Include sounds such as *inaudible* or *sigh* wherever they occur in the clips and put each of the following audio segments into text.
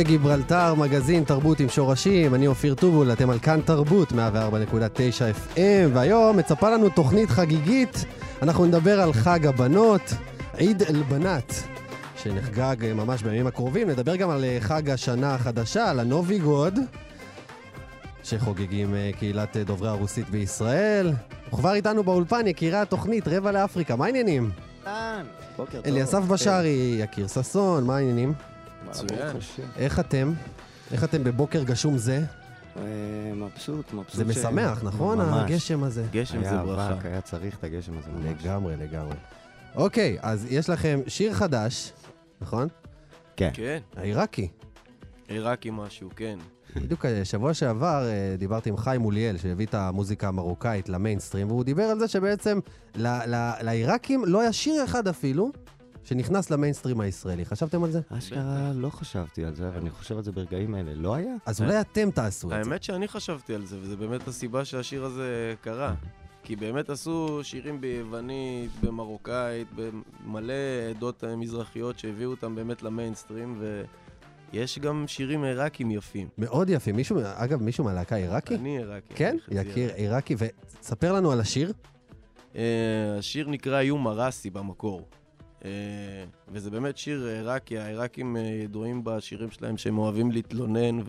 קפה גיברלטר, מגזין תרבות עם שורשים, אני אופיר טובול, אתם על כאן תרבות, 104.9 FM, והיום מצפה לנו תוכנית חגיגית, אנחנו נדבר על חג הבנות, עיד אל-בנת, שנחגג ממש בימים הקרובים, נדבר גם על חג השנה החדשה, על הנובי גוד, שחוגגים אה, קהילת דוברי הרוסית בישראל. וכבר איתנו באולפן, יקירי התוכנית, רבע לאפריקה, מה העניינים? אהלן, בוקר טוב. אליסף בשארי, יקיר ששון, מה העניינים? מצוין. איך אתם? איך אתם בבוקר גשום זה? אה, מבסוט, מבסוט. זה ש- משמח, נכון? ממש. הגשם הזה. גשם זה היה ברכה. היה צריך את הגשם הזה ממש. לגמרי, לגמרי. אוקיי, אז יש לכם שיר חדש, נכון? כן. כן, העיראקי. עיראקי משהו, כן. בדיוק אה, שבוע שעבר אה, דיברתי עם חיים מוליאל, שהביא את המוזיקה המרוקאית למיינסטרים, והוא דיבר על זה שבעצם לעיראקים לא היה שיר אחד אפילו שנכנס למיינסטרים הישראלי. חשבתם על זה? אשכרה לא חשבתי על זה, אבל אני חושב על זה ברגעים אלה. לא היה? אז אולי אתם תעשו את זה. האמת שאני חשבתי על זה, וזה באמת הסיבה שהשיר הזה קרה. כי באמת עשו שירים ביוונית, במרוקאית, במלא עדות מזרחיות שהביאו אותם באמת למיינסטרים, ויש גם שירים עיראקים יפים. מאוד יפה. מישהו, אגב, מישהו מהלהקה עיראקי? אני עיראקי. כן? יקיר עיראקי, וספר לנו על השיר. אה, השיר נקרא איום מרסי במקור. אה, וזה באמת שיר עיראקי, העיראקים אה, ידועים בשירים שלהם שהם אוהבים להתלונן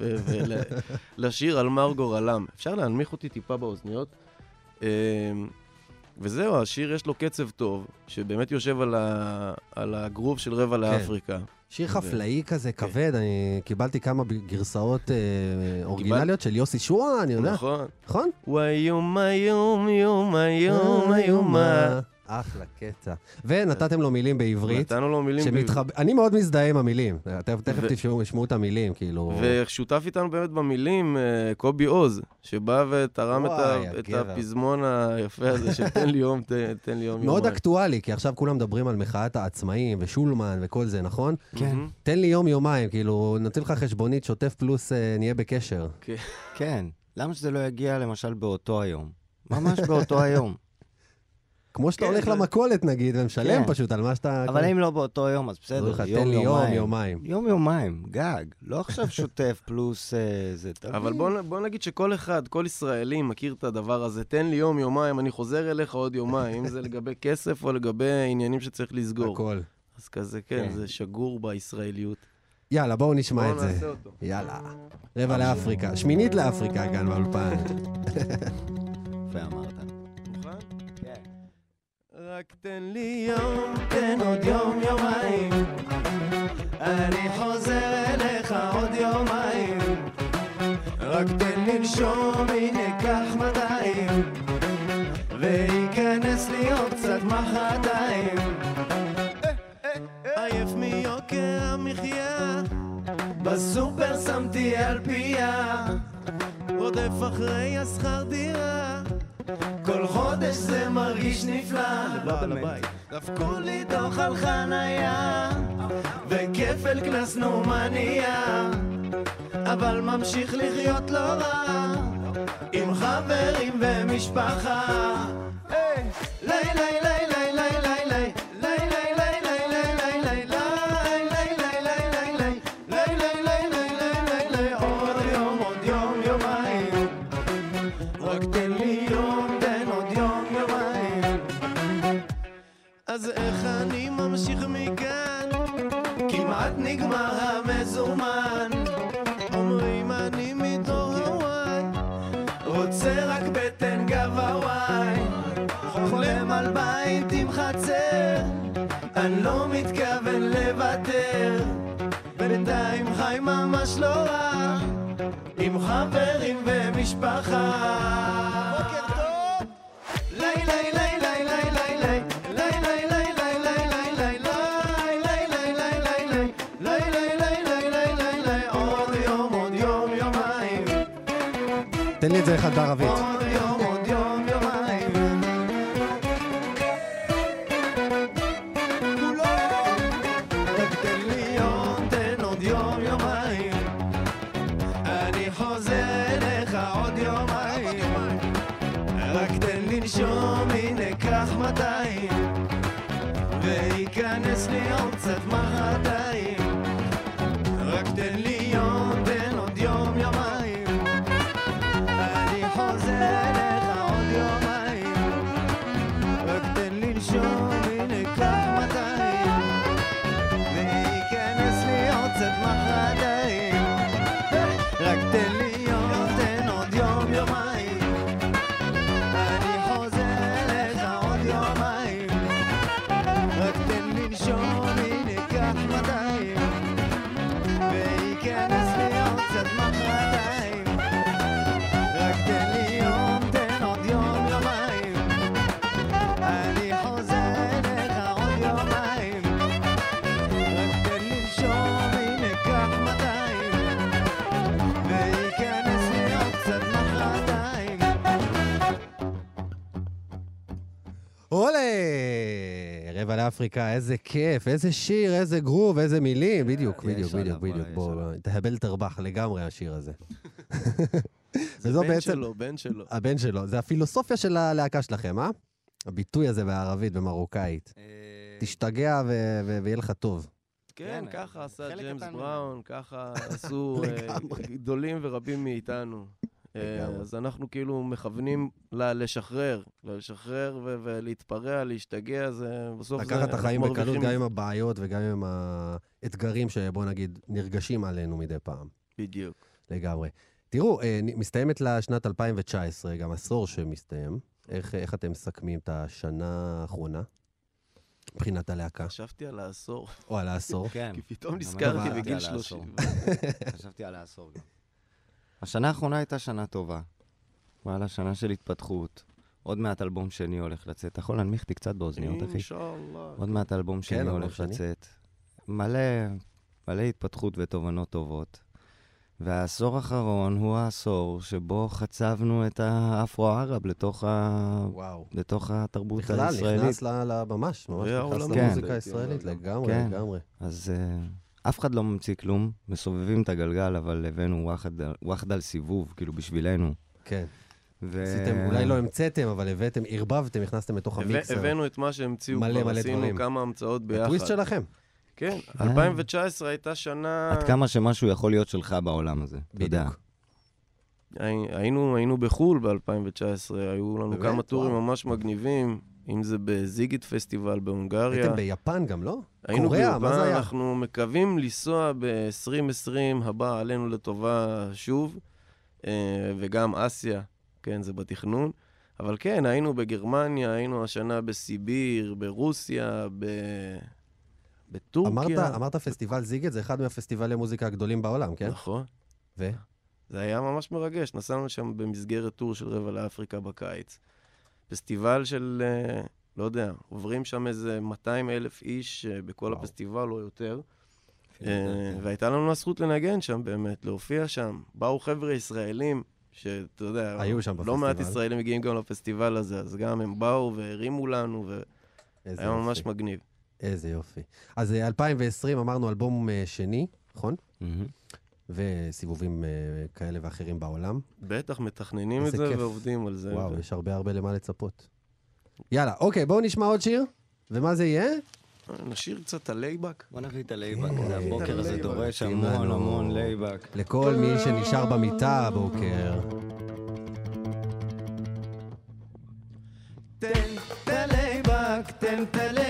ולשיר *laughs* על מר גורלם. אפשר להנמיך אותי טיפה באוזניות? אה, וזהו, השיר יש לו קצב טוב, שבאמת יושב על, ה... על הגרוב של רבע לאפריקה. שיר ו- חפלאי כזה, כבד, אני קיבלתי כמה גרסאות אה, אורגינליות של יוסי שועה, אני יודע. נכון. נכון? ויום היום יום היום היום אחלה קטע. ונתתם לו מילים בעברית. נתנו לו מילים שמתחב... אני מאוד מזדהה עם המילים. אתם תכף ו- תשמעו תשמעו את המילים, כאילו... ושותף איתנו באמת במילים אה, קובי עוז, שבא ותרם את, וואי, ה... את. הפזמון היפה הזה *laughs* של תן לי יום, ת... תן לי יום מאוד יומיים. אקטואלי, כי עכשיו כולם מדברים על מחאת העצמאים ושולמן וכל זה, נכון? כן. תן לי יום-יומיים, כאילו, נותן לך חשבונית שוטף פלוס אה, נהיה בקשר. כן. למה שזה לא יגיע למשל באותו היום? ממש באותו היום. כמו שאתה כן, הולך זה- למכולת נגיד, ומשלם כן. פשוט על מה שאתה... אבל אם לא באותו יום, אז בסדר, יום, תן לי יום, יומיים. יום, יומיים, גג. לא עכשיו שוטף *laughs* פלוס אה, זה. תבין. אבל בוא, בוא נגיד שכל אחד, כל ישראלי מכיר את הדבר הזה, תן לי יום, יומיים, אני חוזר אליך עוד יומיים, אם זה *laughs* לגבי כסף או לגבי עניינים שצריך לסגור. הכל. אז כזה, כן, כן. זה שגור בישראליות. יאללה, בואו נשמע בואו את זה. נעשה אותו. יאללה. רבע לאפריקה. שמינית לאפריקה כאן באולפן. *laughs* יפה אמרת. מוכן? כן. רק תן לי יום, תן עוד יום, יומיים. אני חוזר אליך עוד יומיים. רק תן לי לנשום, הנה קח 200. וייכנס לי עוד קצת מחרתיים. עייף מיוקר המחיה, בסופר שמתי על פיה. רודף אחרי השכר דירה. כל חודש זה מרגיש נפלא, לבעל הבית. דפקו לי דוח על חנייה, וכפל קנס נומניה, אבל ממשיך לחיות לא רע, עם חברים ומשפחה. היי! תן לי את זה אחד בערבית. רבע לאפריקה, איזה כיף, איזה שיר, איזה גרוב, איזה מילים. בדיוק, יש בדיוק, בדיוק, בדיוק. וואי, יש בוא, עליו. תהבל תרבח לגמרי השיר הזה. *laughs* זה בן בעצם שלו, בן שלו. הבן שלו. זה הפילוסופיה של הלהקה שלכם, אה? הביטוי הזה בערבית, במרוקאית. אה, תשתגע ויהיה לך טוב. כן, כן, ככה עשה ג'יימס בראון, ככה עשו אה. *laughs* גדולים ורבים מאיתנו. אז אנחנו כאילו מכוונים ל- לשחרר, לשחרר ולהתפרע, להשתגע, זה בסוף זה... לקחת את החיים בקלות, גם עם הבעיות וגם עם האתגרים שבוא נגיד נרגשים עלינו מדי פעם. בדיוק. לגמרי. תראו, אה, מסתיימת לה שנת 2019, גם עשור שמסתיים. איך, איך אתם מסכמים את השנה האחרונה? מבחינת הלהקה, חשבתי על העשור, או על העשור. כן. כי פתאום נזכרתי בגיל על 30. חשבתי על העשור גם. השנה האחרונה הייתה שנה טובה. וואלה, שנה של התפתחות. עוד מעט אלבום שני הולך לצאת. אתה יכול להנמיך אותי קצת באוזניות, אחי? אינשאללה. עוד מעט אלבום שני אלבום הולך שני. לצאת. מלא, מלא התפתחות ותובנות טובות. והעשור האחרון הוא העשור שבו חצבנו את האפרו-ערב לתוך, ה... לתוך התרבות בכלל, הישראלית. נכנס ל... ל- ממש, ממש נכנס והעולמית, למוזיקה הייתי הישראלית, גם. לגמרי, כן. לגמרי. אז uh, אף אחד לא ממציא כלום, מסובבים את הגלגל, אבל הבאנו וואחד, על- וואחד על סיבוב, כאילו בשבילנו. כן. ו... עשיתם, אולי לא המצאתם, אבל הבאתם, ערבבתם, הכנסתם לתוך הבא- המיקסר. הבאנו את מה שהמציאו מלא, מלא עשינו דברים. כמה המצאות ביחד. הטוויסט שלכם. כן, אה. 2019 הייתה שנה... עד כמה שמשהו יכול להיות שלך בעולם הזה, אתה יודע. בדיוק. הי- היינו, היינו בחו"ל ב-2019, היו לנו באמת? כמה טורים. ממש מגניבים, אם זה בזיגיט פסטיבל בהונגריה. הייתם ביפן גם, לא? היינו קוריאה, מה זה ביפן, היה? אנחנו מקווים לנסוע ב-2020 הבא עלינו לטובה שוב, אה, וגם אסיה, כן, זה בתכנון. אבל כן, היינו בגרמניה, היינו השנה בסיביר, ברוסיה, ב... בטורקיה. אמרת, אמרת פסטיבל זיגט, זה אחד מהפסטיבלי מוזיקה הגדולים בעולם, כן? נכון. ו? זה היה ממש מרגש. נסענו שם במסגרת טור של רבע לאפריקה בקיץ. פסטיבל של, אה, לא יודע, עוברים שם איזה 200 אלף איש אה, בכל וואו. הפסטיבל או יותר. כן. אה, והייתה לנו הזכות לנגן שם באמת, להופיע שם. באו חבר'ה ישראלים, שאתה יודע, היו שם לא מעט בפסטיבל. ישראלים מגיעים גם לפסטיבל הזה, אז גם הם באו והרימו לנו, והיה ממש. מגניב. איזה יופי. אז אה, 2020 אמרנו אלבום שני, נכון? מהמם. וסיבובים אה, כאלה ואחרים בעולם. בטח, מתכננים את זה כיף. ועובדים על זה. וואו, ו- יש הרבה הרבה למה לצפות. יאללה, אוקיי, בואו נשמע עוד שיר. ומה זה יהיה? נשאיר קצת על layback. בוא נביא את ה layback, כן. זה הבוקר הזה. דורש המון. המון layback. לכל מי שנשאר במיטה הבוקר. תן ת layback, תן ת layback,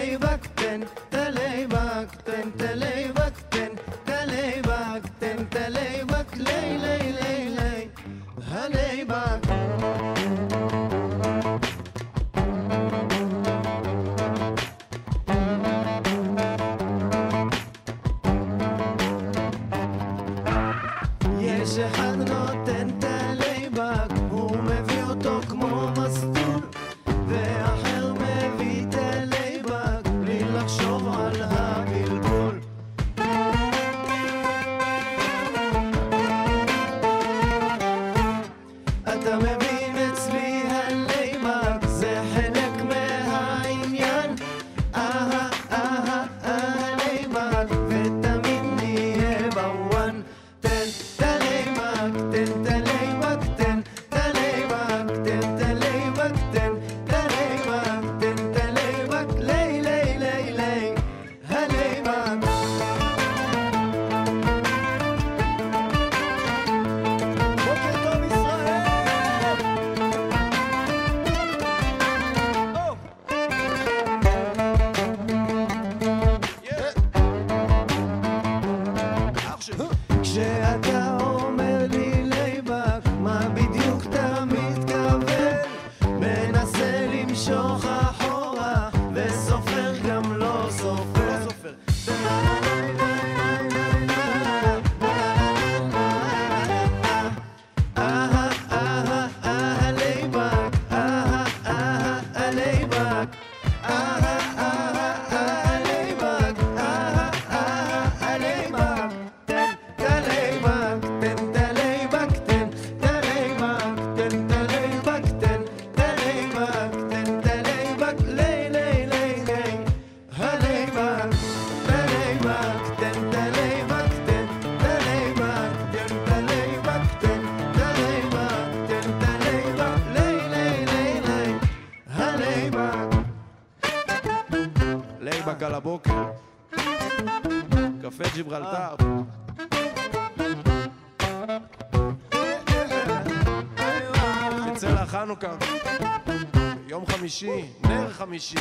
נצא לחנוכה. יום חמישי, נר חמישי.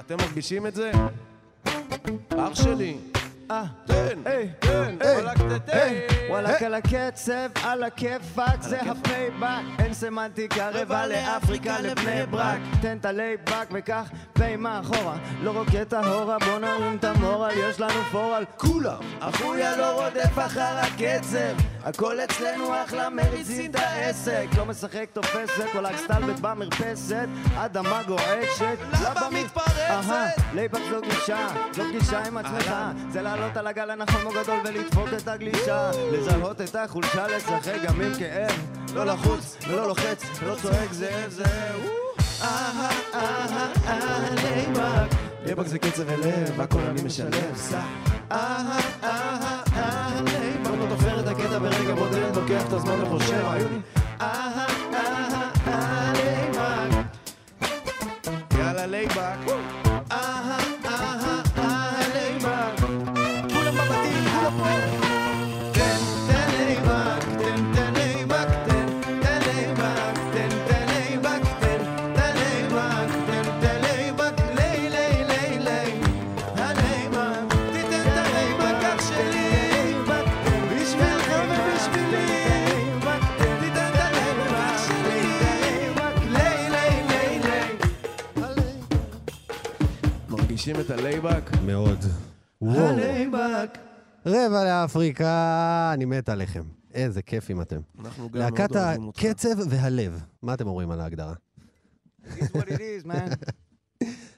אתם מרגישים את זה? אח שלי. אה. תן, היי, תן, וואלכ תתן. וואלכ על הקצב, על הכיפאק, זה הפייבק, אין סמנטיקה, רבע לאפריקה, לבני ברק. תן את הלייבק וקח פיימה אחורה, לא רוקט ההורה, בוא נרים את המורל, יש לנו פורל. כולם, אחויה לא רודף אחר הקצב, הכל אצלנו אחלה, מריצים את העסק. לא משחק תופסת, כל האקסטלבט במרפסת, אדמה גועשת. לבה מתפרצת. לייבק זו גישה, זו פגישה עם עצמך, זה לעלות על הגל הנכון או גדול ולדפוק את הגלישה, לזהות את החולשה, לשחק גם עם כאב, לא לחוץ ולא לוחץ, ולא צועק זאב זאב. אהה אהה אהה לייבק, לייבק זה קצב ולב, הכל אני משלב, סע. אהה אהה מרגישים את ה layback? מאוד. וואו. ה layback. רבע לאפריקה, אני מת עליכם. איזה כיפים אתם. אנחנו גם מאוד להקת אוהבים אותך. הקצב והלב. מה אתם אומרים על ההגדרה? *laughs*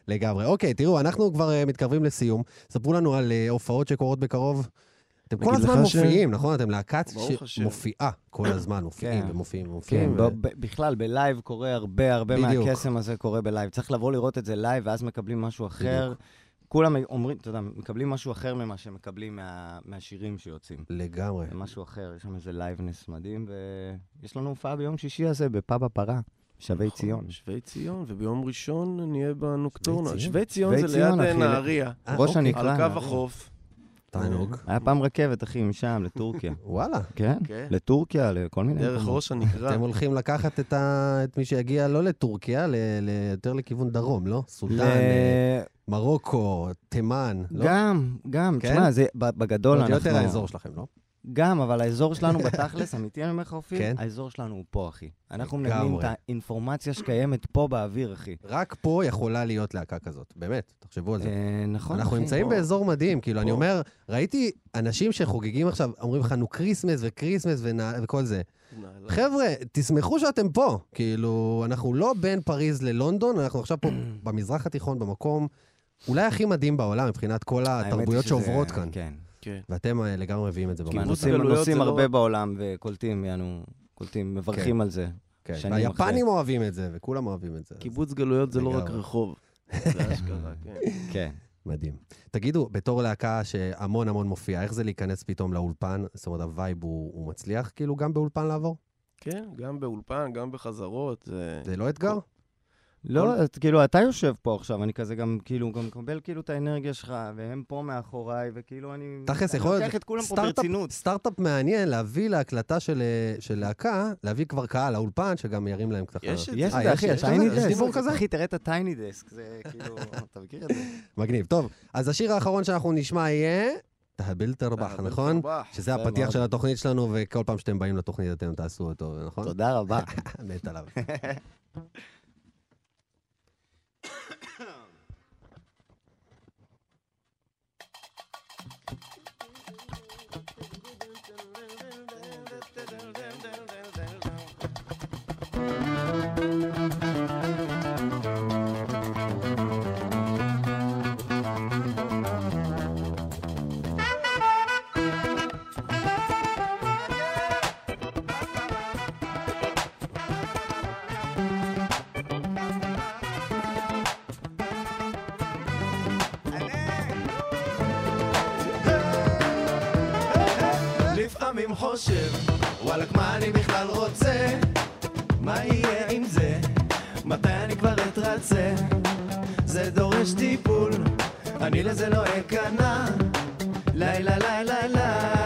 לגמרי. אוקיי, תראו, אנחנו כבר אה, מתקרבים לסיום. ספרו לנו על אה, הופעות שקורות בקרוב. אתם כל הזמן ש- מופיעים, נכון? אתם להקת. שמופיעה כל הזמן, מופיעים כן. ומופיעים כן, ומופיעים. ב- ו- ב- בכלל, בלייב קורה הרבה, הרבה בדיוק. מהקסם הזה קורה בלייב. צריך לבוא לראות את זה לייב, ואז מקבלים משהו אחר. בדיוק. כולם אומרים, אתה יודע, מקבלים משהו אחר ממה שמקבלים מה- מהשירים שיוצאים. לגמרי. זה משהו אחר, יש שם איזה liveness מדהים, ויש לנו הופעה ביום שישי הזה בפאב הפרה, שבי נכון, ציון. שבי ציון, וביום ראשון נהיה בנוקטורנה. ציון? שבי ציון שבי זה ציון, ליד אחי. נהריה, אה, ראש אוקיי. הנקרה. על קו. החוף. תענוג. היה פעם רכבת, אחי, משם, לטורקיה. *laughs* וואלה. כן? כן. לטורקיה, לכל מיני דרך. ראש הנקרה. אתם הולכים לקחת את ה- את מי שיגיע לא לטורקיה, ל- ל- יותר לכיוון דרום, לא? סודאן, ל- אה, מרוקו, תימן, לא? גם, גם, כן? תשמע, זה בגדול אנחנו... יותר האזור שלכם, לא? גם, אבל האזור שלנו *laughs* בתכלס, אמיתי אני אומר לך, אופיר, כן. האזור שלנו הוא פה, אחי. אנחנו. מנגנים את האינפורמציה שקיימת פה באוויר, אחי. רק פה יכולה להיות להקה כזאת, באמת, תחשבו על זה. אה, נכון, אנחנו אחי. נמצאים פה. באזור מדהים, כאילו, אני פה. אומר, ראיתי אנשים שחוגגים עכשיו, אומרים לך, נו כריסמס וכריסמס ונה- וכל זה. חבר'ה, תשמחו שאתם פה. כאילו, אנחנו לא בין פריז ללונדון, אנחנו עכשיו פה *clears throat* במזרח התיכון, במקום אולי הכי מדהים בעולם מבחינת כל התרבויות שזה- שעוברות כאן. כן. כן. ואתם אה, לגמרי מביאים את זה הזה. נוסעים, לא הרבה בעולם וקולטים, יענו, קולטים, מברכים על זה. כן. והיפנים אוהבים את זה, וכולם אוהבים את זה. אז קיבוץ גלויות זה לא רק. רחוב. *laughs* זה אשכרה, כן. כן. מדהים. תגידו, בתור להקה שהמון המון מופיעה, איך זה להיכנס פתאום לאולפן? זאת אומרת, הווייב הוא הוא מצליח כאילו גם באולפן לעבור? כן, גם באולפן, גם בחזרות. זה- זה לא אתגר? לא, את- כאילו, אתה יושב פה עכשיו, אני כזה גם, כאילו, גם מקבל כאילו את האנרגיה שלך, והם פה מאחוריי, וכאילו, אני... תכלס, אני יכול להיות לוקח את כולם פה ברצינות. סטארט-אפ מעניין להביא להקלטה של, אה, של להקה, להביא כבר קהל לאולפן, שגם ירים להם ככה. יש את יש זה. את זה, אחי, יש הטייני כזה? יש דסק. דיבור כזה? אחי, תראה את הטייני דסק, זה כאילו, אתה מכיר את זה? *laughs* מגניב. טוב, אז השיר האחרון שאנחנו נשמע יהיה תהבל תרבח, נכון? שזה הפתיח. של התוכנית שלנו, וכל פעם שאתם באים לתוכנית אתם תעשו אותו, נכון? תודה רבה. *laughs* מת עליו. *laughs* לפעמים חושב, וואלכ מה אני בכלל רוצה? מה יהיה עם זה? מתי אני כבר אתרצה? זה דורש טיפול, אני לזה לא אכנע. לילה לילה לילה.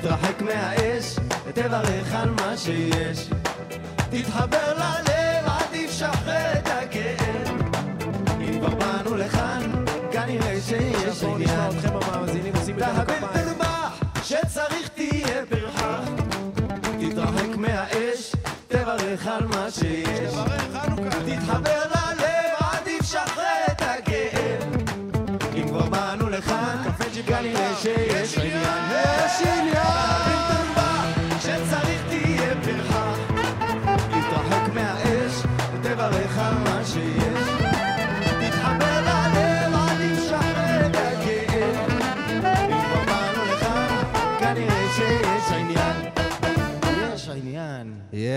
תתרחק מהאש, תברך על מה שיש. תתחבר ללב, עדיף שחרר את הכאב. אם כבר באנו לכאן, כנראה שיש עניין. תהבל תרבח, שצריך תהיה פרחח. תתרחק מהאש, תברך על מה שיש. תתחבר ללב, עדיף שחרר את הכאב. אם כבר באנו לכאן, כנראה שיש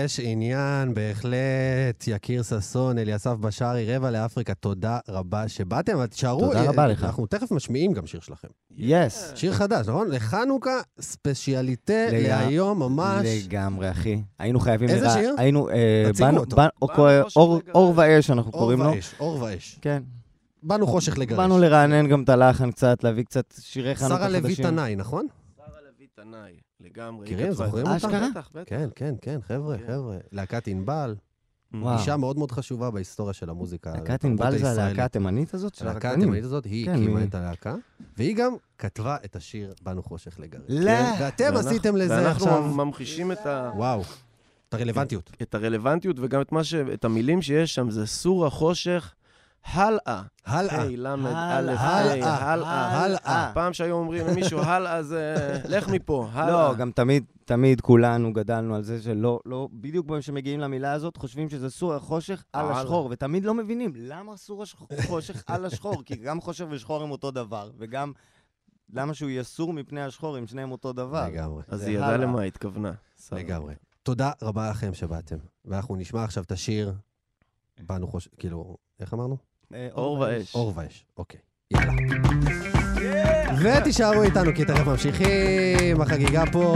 יש עניין, בהחלט. יקיר ששון, אליסף בשארי, רבע לאפריקה, תודה רבה שבאתם, אבל תישארו. תודה אה, רבה לך. אנחנו תכף משמיעים גם שיר שלכם. יס. שיר חדש, נכון? לחנוכה, ספציאליטה לג- להיום ממש. לגמרי, אחי. היינו חייבים... איזה שיר? היינו... אה, תציגו באנו- אותו. חושך אור-. אור ואש, אנחנו אור קוראים לו. ואש, אור ואש. כן. באנו חושך לגרש. באנו לרענן גם את הלחן קצת, להביא קצת שירי חנוכה שרה חדשים. לוי תנאי, נכון? שרה לוי תנאי, לגמרי. מכירים, זוכרים. אותה? אשכרה? בטח, בטח. כן, כן, כן, חבר'ה, כן. חבר'ה. להקת ענבל, וואו. אישה מאוד מאוד חשובה בהיסטוריה של המוזיקה. להקת ענבל זה. הלהקה התימנית הזאת של הלהקה? התימנית הזאת, היא כן, הקימה את הלהקה, והיא גם כתבה את השיר "באנו חושך לגרש". לא. ואתם ואנחנו- עשיתם לזה ואנחנו עכשיו, ממחישים את ה... וואו, את הרלוונטיות. את הרלוונטיות וגם את, מה ש... את המילים שיש שם, זה סור החושך, הלאה. הלאה. ה' ל' א' ה', הלאה, הלאה. הלאה. פעם שהיו אומרים למישהו *laughs* הלאה זה לך מפה, הלאה. לא, גם תמיד, תמיד כולנו גדלנו על זה שלא, לא, בדיוק כשמגיעים למילה הזאת, חושבים שזה סור החושך על. השחור, ותמיד לא מבינים למה סור החושך על השחור, כי גם חושך ושחור הם אותו דבר, וגם למה שהוא יהיה סור מפני השחור אם שניהם אותו דבר. לגמרי, אז זה היא ידעה. למה התכוונה. לגמרי. תודה רבה לכם שבאתם. ואנחנו נשמע עכשיו את השיר "באנו חושך", כאילו, איך אמרנו? אה, אור ואש. אור ואש. אוקיי, יאללה. ותישארו איתנו, כי תכף ממשיכים, החגיגה פה.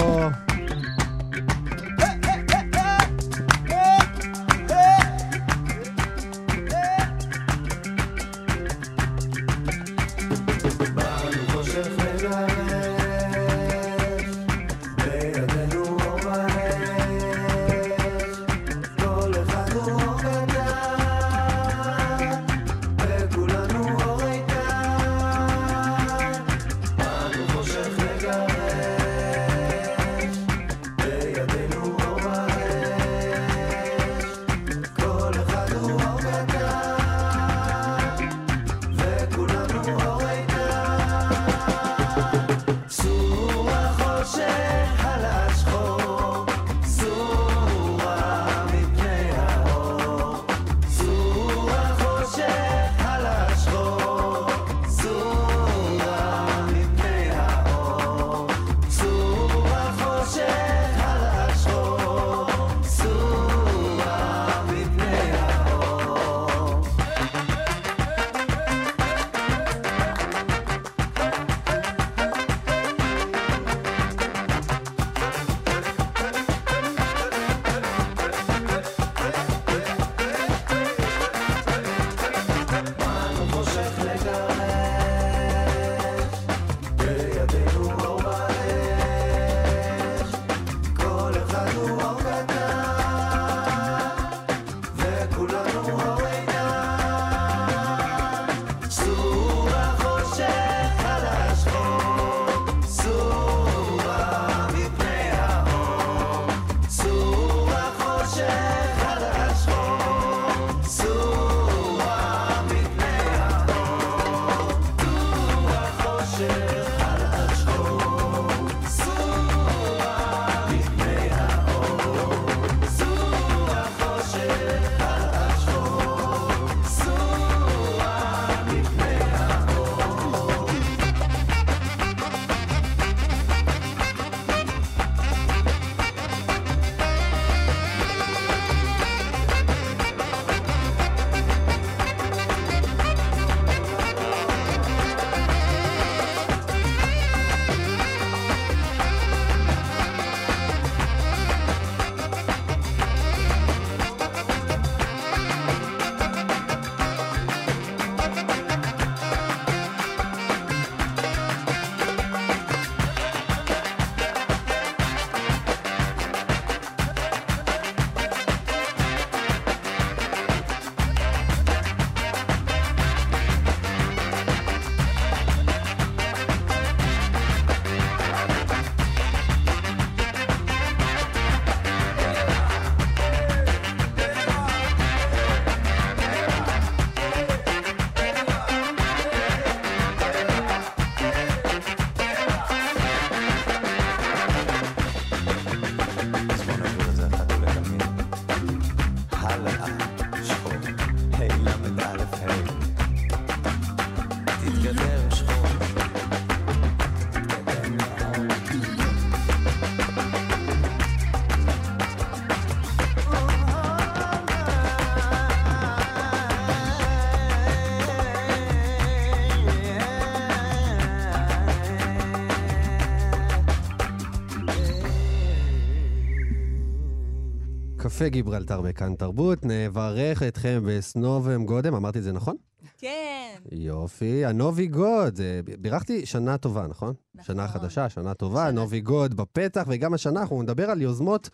קפה גיברלטר בכאן תרבות, נברך אתכם ב с новым годом, אמרתי את זה נכון? כן. יופי, הנובי גוד, בירכתי שנה טובה, נכון? נכון. שנה חדשה, שנה טובה, שנה. נובי גוד בפתח, וגם השנה אנחנו נדבר על יוזמות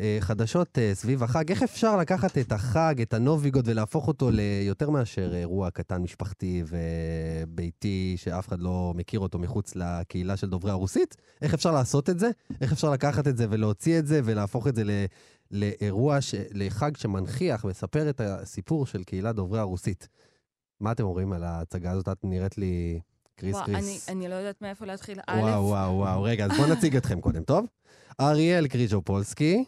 אה, חדשות אה, סביב החג. איך אפשר לקחת את החג, את הנובי גוד, ולהפוך אותו ליותר מאשר אירוע קטן משפחתי וביתי, שאף אחד לא מכיר אותו מחוץ לקהילה של דוברי הרוסית? איך אפשר לעשות את זה? איך אפשר לקחת את זה ולהוציא את זה ולהפוך את זה ל... לאירוע, ש... לחג שמנכיח, מספר את הסיפור של קהילת דוברי הרוסית. מה אתם אומרים על ההצגה הזאת? את נראית לי קריס וואו, קריס. אני, אני לא יודעת מאיפה להתחיל. א', וואו, וואו, וואו. *laughs* רגע, אז בואו נציג אתכם קודם, טוב? אריאל קריז'ופולסקי,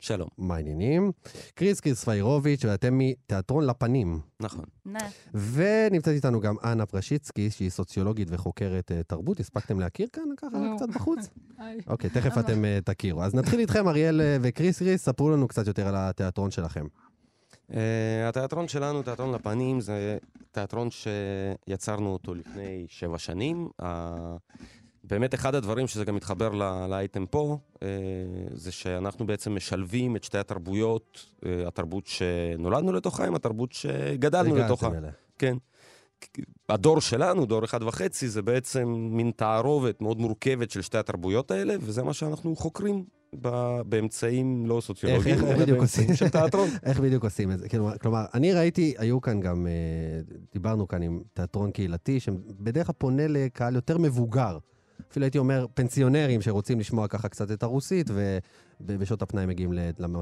שלום, מה העניינים? קריס קריס פיירוביץ', ואתם מתיאטרון לפנים. נכון. נא. ונמצאת איתנו גם אנה פרשיצקי, שהיא סוציולוגית וחוקרת אה, תרבות. הספקתם להכיר כאן ככה לא. קצת בחוץ? *laughs* אוקיי, תכף? אתם אה, תכירו. אז נתחיל איתכם, אריאל אה, וקריס קריס, ספרו לנו קצת יותר על התיאטרון שלכם. Uh, התיאטרון שלנו, תיאטרון לפנים, זה תיאטרון שיצרנו אותו לפני שבע שנים. באמת אחד הדברים שזה גם מתחבר לאייטם פה, uh, זה שאנחנו בעצם משלבים את שתי התרבויות, uh, התרבות שנולדנו לתוכה עם התרבות שגדלנו לתוכה. אליה. כן. הדור שלנו, דור אחד וחצי, זה בעצם מין תערובת מאוד מורכבת של שתי התרבויות האלה, וזה מה שאנחנו חוקרים ב- באמצעים לא סוציולוגיים, אלא בדיוק באמצעים עושים? של תיאטרון. *laughs* איך בדיוק עושים את זה? כלומר, כלומר, אני ראיתי, היו כאן גם, אה, דיברנו כאן עם תיאטרון קהילתי, שבדרך כלל פונה לקהל יותר מבוגר. אפילו הייתי אומר פנסיונרים שרוצים לשמוע ככה קצת את הרוסית, ובשעות הפנאי מגיעים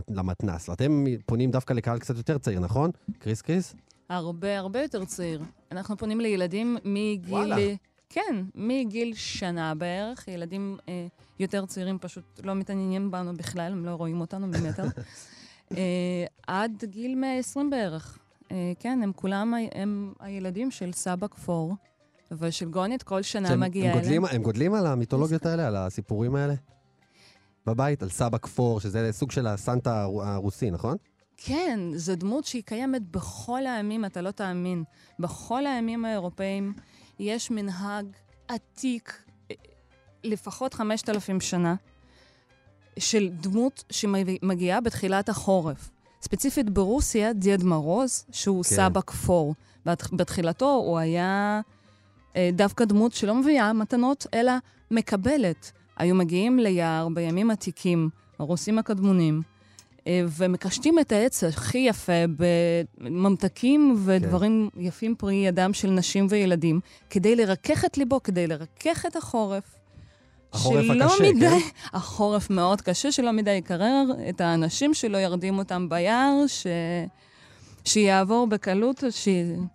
למתנ"ס. ואתם פונים דווקא לקהל קצת יותר צעיר, נכון? קריס קריס? הרבה הרבה יותר צעיר. אנחנו פונים לילדים מגיל... וואלה. כן, מגיל שנה בערך. ילדים אה, יותר צעירים פשוט לא מתעניינים בנו בכלל, הם לא רואים אותנו ממטר. *laughs* אה, עד גיל 120 בערך. אה, כן, הם כולם, הם הילדים של סבא כפור ושל גונית, כל שנה מגיעה הם אליהם. הם גודלים על המיתולוגיות האלה, על הסיפורים האלה? בבית, על סבא כפור, שזה סוג של הסנטה הרו- הרוסי, נכון? כן, זו דמות שהיא קיימת בכל העמים, אתה לא תאמין. בכל העמים האירופאים יש מנהג עתיק, אה, לפחות 5,000 שנה, של דמות שמגיעה בתחילת החורף. ספציפית ברוסיה, דיאד מרוז, שהוא כן. סבא כפור. בת- בתחילתו הוא היה דווקא דמות שלא מביאה מתנות, אלא מקבלת. היו מגיעים ליער בימים עתיקים, הרוסים הקדמונים, אה, ומקשטים את העץ הכי יפה בממתקים ודברים כן. יפים פרי ידם של נשים וילדים, כדי לרכך את ליבו, כדי לרכך את החורף. החורף הקשה, מדי, כן? *laughs* החורף מאוד קשה, שלא מדי יקרר את האנשים שלא ירדים אותם ביער, ש... שיעבור בקלות, ש...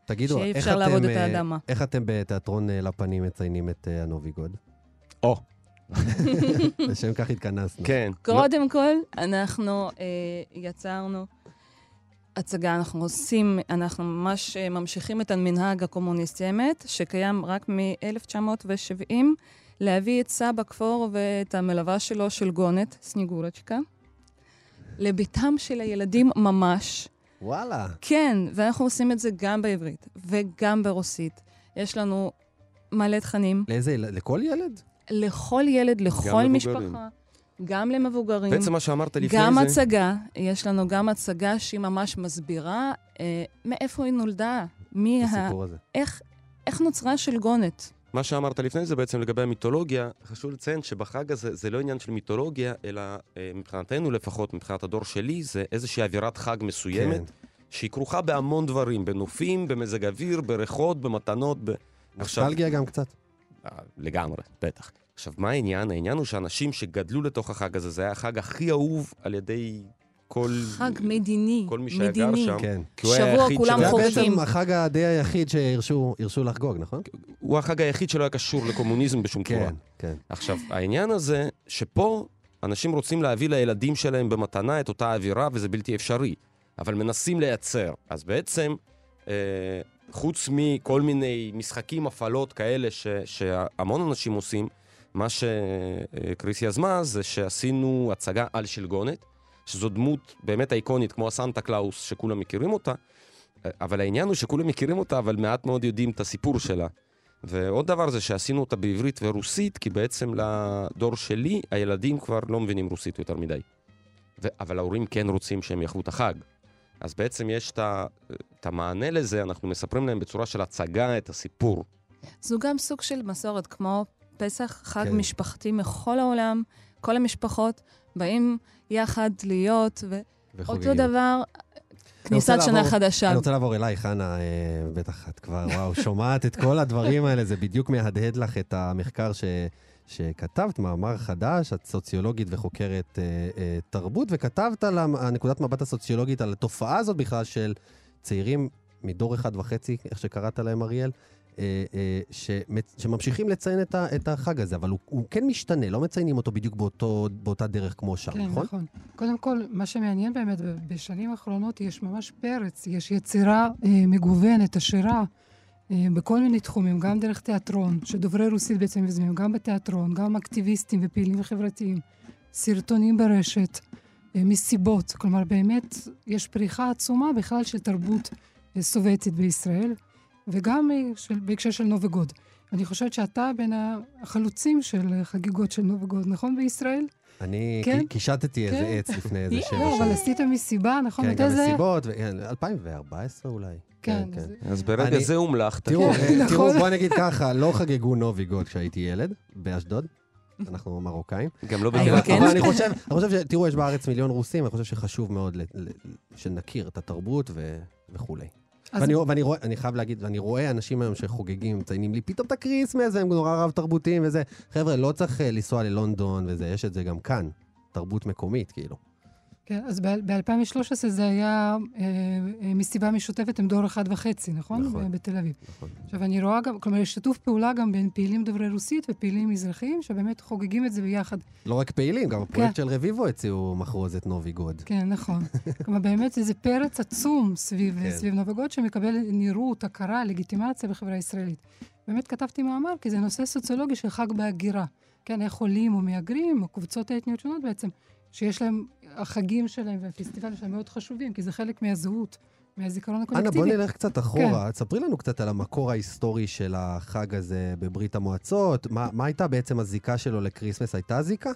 תגידו, שיהיה איך אפשר אתם, לעבוד את אה, האדמה. איך אתם בתיאטרון אה, לפנים מציינים את אה, הנוביגוד? או, *laughs* לשם כך התכנסנו. כן. קודם כל, אנחנו אה, יצרנו הצגה, אנחנו עושים, אנחנו ממש אה, ממשיכים את המנהג הקומוניסטי האמת, שקיים רק מ-1970, להביא את סבא כפור ואת המלווה שלו של גונת, סניגורצ'קה, לביתם של הילדים ממש. וואלה. כן, ואנחנו עושים את זה גם בעברית וגם ברוסית. יש לנו מלא תכנים לאיזה, ילד? לכל ילד? לכל ילד, לכל למבוגרים. משפחה, גם למבוגרים. בעצם מה שאמרת לפני גם זה... הצגה, יש לנו גם הצגה שהיא ממש מסבירה אה, מאיפה היא נולדה, מי ה... הסיפור הזה. איך, איך נוצרה שלגונת. מה שאמרת לפני זה בעצם לגבי המיתולוגיה, חשוב לציין שבחג הזה זה לא עניין של מיתולוגיה, אלא אה, מבחינתנו לפחות, מבחינת הדור שלי, זה איזושהי אווירת חג מסוימת, כן. שהיא כרוכה בהמון דברים, בנופים, במזג אוויר, בריחות, במתנות, ב... עכשיו- נוסטלגיה גם קצת. אה, לגמרי, בטח. עכשיו, מה העניין? העניין הוא שאנשים שגדלו לתוך החג הזה, זה היה החג הכי אהוב על ידי כל... חג מדיני, כל מי שהיה גר מדיני. שם. כן. כי הוא היה שבוע היחיד כולם שלא- זה היה חוגגים. בעצם החג הדי היחיד שהרשו הרשו לחגוג, נכון? הוא החג היחיד שלא היה קשור לקומוניזם בשום צורה. כן, כן. עכשיו, העניין הזה, שפה אנשים רוצים להביא לילדים שלהם במתנה את אותה אווירה, וזה בלתי אפשרי. אבל מנסים לייצר. אז בעצם, אה, חוץ מכל מיני משחקים, הפעלות כאלה ש, שהמון אנשים עושים, מה שקריס יזמה זה שעשינו הצגה על שלגונת, שזו דמות באמת אייקונית, כמו הסנטה קלאוס, שכולם מכירים אותה, אבל העניין הוא שכולם מכירים אותה, אבל מעט מאוד יודעים את הסיפור שלה. ועוד דבר זה שעשינו אותה בעברית ורוסית, כי בעצם לדור שלי, הילדים כבר לא מבינים רוסית יותר מדי. ו- אבל ההורים כן רוצים שהם יחוו את החג. אז בעצם יש את המענה לזה, אנחנו מספרים להם בצורה של הצגה את הסיפור. זו גם סוג של מסורת, כמו פסח, חג כן. משפחתי מכל העולם, כל המשפחות באים יחד להיות, ואותו. דבר, כניסת שנה לעבור- חדשה. אני רוצה לעבור אלייך, חנה, אה, בטח את כבר, וואו, שומעת את כל הדברים האלה, זה בדיוק מהדהד לך את המחקר ש... שכתבת, מאמר חדש, את סוציולוגית וחוקרת אה, אה, תרבות, וכתבת על הנקודת מבט הסוציולוגית על התופעה הזאת בכלל של צעירים מדור אחד וחצי, איך שקראת להם, אריאל, שממשיכים לציין את, החג הזה, אבל הוא, הוא כן משתנה, לא מציינים אותו בדיוק באותו, באותה דרך כמו שם, כן, נכון? נכון. קודם כל, מה שמעניין באמת, בשנים האחרונות יש ממש פרץ, יש יצירה אה, מגוונת, עשירה, אה, בכל מיני תחומים, גם דרך תיאטרון, שדוברי רוסית בעצם יוזמים, גם בתיאטרון, גם אקטיביסטים ופעילים חברתיים, סרטונים ברשת, אה, מסיבות. כלומר, באמת יש פריחה עצומה בכלל של תרבות אה, סובייטית בישראל, וגם אה, של, בהקשר של נובגוד. אני חושבת שאתה בין החלוצים של אה, חגיגות של נובגוד, נכון, בישראל? אני כן? קי- קישטתי איזה כן. עץ לפני איזה שבע לא, שנים. אבל עשית מסיבה, נכון? כן, גם זה? מסיבות, ו- כן, 2014 אולי. כן, אז- אז ברגע אני- זה הומלכת. תראו, כן, אה, תראו, נכון. בוא נגיד ככה, לא חגגו נוביגוד כשהייתי ילד, באשדוד. אנחנו מרוקאים. גם לא כן. אבל. אני חושב, אני חושב ש... תראו, יש בארץ מיליון רוסים, אני חושב שחשוב מאוד ל- ל- שנכיר את התרבות ו- וכולי. ואני, ואני רואה, אני חייב להגיד, ואני רואה אנשים היום שחוגגים, מציינים לי פתאום את הקריסמס, והם נורא רב-תרבותיים וזה. חבר'ה, לא צריך אה, לנסוע ללונדון וזה, יש את זה גם כאן. תרבות מקומית, כאילו. כן, אז ב-2013 זה היה אה, אה, מסיבה משותפת עם דור אחד וחצי, נכון? נכון. בתל אביב. נכון. עכשיו, אני רואה גם, כלומר, יש שיתוף פעולה גם בין פעילים דוברי רוסית ופעילים מזרחיים, שבאמת חוגגים את זה ביחד. לא רק פעילים, גם הפרויקט של רביבו הציעו מחרוזת נוביגוד. כן, נכון. כלומר, באמת איזה פרץ עצום סביב, כן. סביב נובגוד, שמקבל נראות, הכרה, לגיטימציה בחברה הישראלית. באמת כתבתי מאמר, כי זה נושא סוציולוגי של חג בהגירה. כן, איך עולים או מהגרים, או קבוצות אתניות שונות בעצם, שיש להם, החגים שלהם והפסטיבלים שלהם מאוד חשובים, כי זה חלק מהזהות, מהזיכרון אנה, הקולקטיבי. בוא נלך קצת אחורה. תספרי לנו קצת על המקור ההיסטורי של החג הזה בברית המועצות. מה, מה הייתה בעצם הזיקה שלו לקריסמס? הייתה זיקה?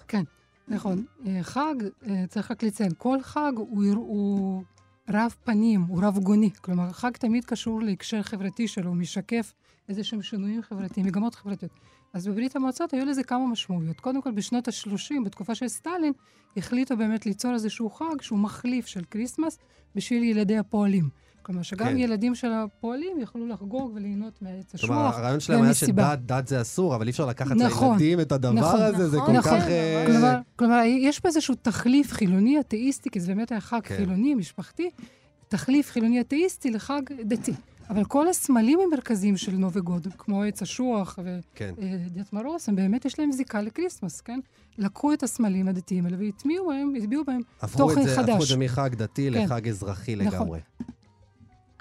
נכון. אה, חג, אה, צריך רק לציין, כל חג הוא, הוא רב פנים, הוא רב גוני. כלומר, חג תמיד קשור להקשר חברתי שלו, הוא משקף איזה שהם שינויים חברתיים, מגמות חברתיות. אז בברית המועצות היו לזה כמה משמעויות. קודם כל, בשנות ה-30, בתקופה של סטלין, החליטו באמת ליצור איזשהו חג שהוא מחליף של כריסמס בשביל ילדי הפועלים. כלומר, שגם כן. ילדים של הפועלים יכלו לחגוג וליהנות מעץ כלומר, השוח. הרעיון שלהם היה. שדת דת זה אסור, אבל אי אפשר לקחת נכון. לילדים את הדבר נכון, הזה, זה נכון, כל נכון. כך... אה, כלומר, כלומר, יש פה איזשהו תחליף חילוני אתאיסטי, כי זה באמת היה חג כן. חילוני, משפחתי, תחליף חילוני אתאיסטי לחג דתי. אבל כל הסמלים המרכזיים של נובי גוד, כמו עץ אשוח כן. ודד מורוז, הם באמת יש להם זיקה לכריסמס, כן? לקחו את הסמלים הדתיים האלה והטמיעו בהם, הטביעו בהם תוכן זה- הפכו את חדש. זה מחג דתי כן. לחג אזרחי נכון. לגמרי.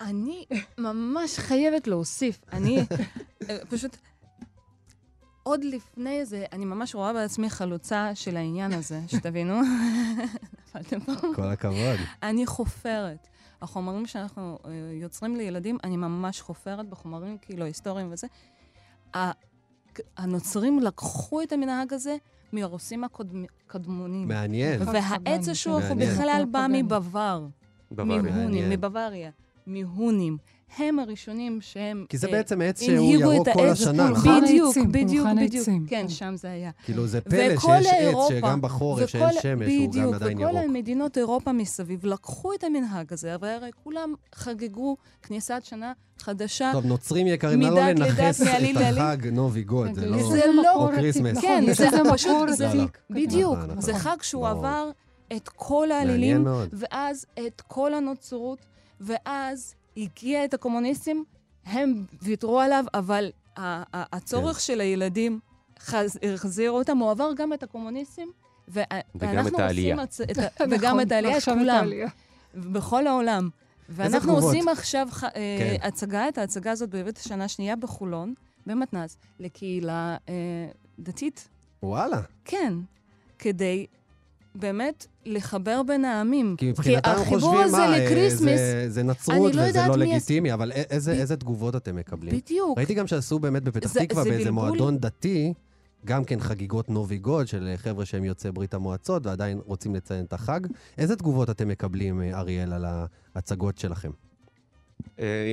אני ממש חייבת להוסיף. אני *laughs* אה, פשוט... עוד לפני זה, אני ממש רואה בעצמי חלוצה של העניין הזה, שתבינו. *laughs* *laughs* פה. כל הכבוד. אני חופרת. החומרים שאנחנו אה, יוצרים לילדים, אני ממש חופרת בחומרים כאילו היסטוריים וזה. הנוצרים לקחו את המנהג הזה מהרוסים הקדמונים. מעניין. והעץ השוח הוא. בכלל בא פגאני. מבבר. בוואריה. מהונים, מעניין. מבוואריה. מהונים. הם הראשונים שהם... כי זה אה, בעצם עץ שהוא ירוק כל. השנה, נכון? בדיוק, בדיוק, בדיוק. כן, שם זה היה. כאילו זה פלא וכל שיש עץ אירופה, שגם בחורף, שאין וכל- שמש, הוא גם בדיוק, עדיין וכל ירוק. מדינות אירופה מסביב לקחו את המנהג הזה, והרי כולם חגגו כניסת שנה חדשה. טוב, נוצרים יקרים, נא לא לנכס את. החג נובי גוד, כן, זה יש לא... זה לא- או כריסמס. כן, נכון, זה פשוט, עתיק. בדיוק. נכון, זה נכון. חג שהוא. עבר את כל מאוד. ואז את כל הנוצרות, ואז הגיע את הקומוניסטים, הם ויתרו עליו, אבל הצורך של הילדים חז- החזיר אותם, הוא עבר גם את הקומוניסטים, ו- ואנחנו את העלייה. עושים הצ- את ה- *laughs* וגם נכון, את העלייה, את כולם, העלייה. בכל העולם. ואנחנו? עושים עכשיו ח- אה, כן. הצגה, את ההצגה הזאת בבית השנה השנייה בחולון, במתנ"ס, לקהילה אה, דתית. וואלה. כן, כדי באמת לחבר בין העמים. כי מבחינתם חושבים, הזה מה, אה, לכריסמס, זה- זה נצרות אני לא וזה יודעת לא מי לגיטימי, אבל איזה ב- איזה תגובות אתם מקבלים? בדיוק. ראיתי גם שעשו באמת בפתח זה- תקווה זה באיזה בלבול. מועדון דתי, גם כן חגיגות נובי גוד של אה, חבר'ה שהם יוצאי ברית המועצות ועדיין רוצים לציין את החג. איזה תגובות אתם מקבלים, אה, אריאל, על ההצגות שלכם?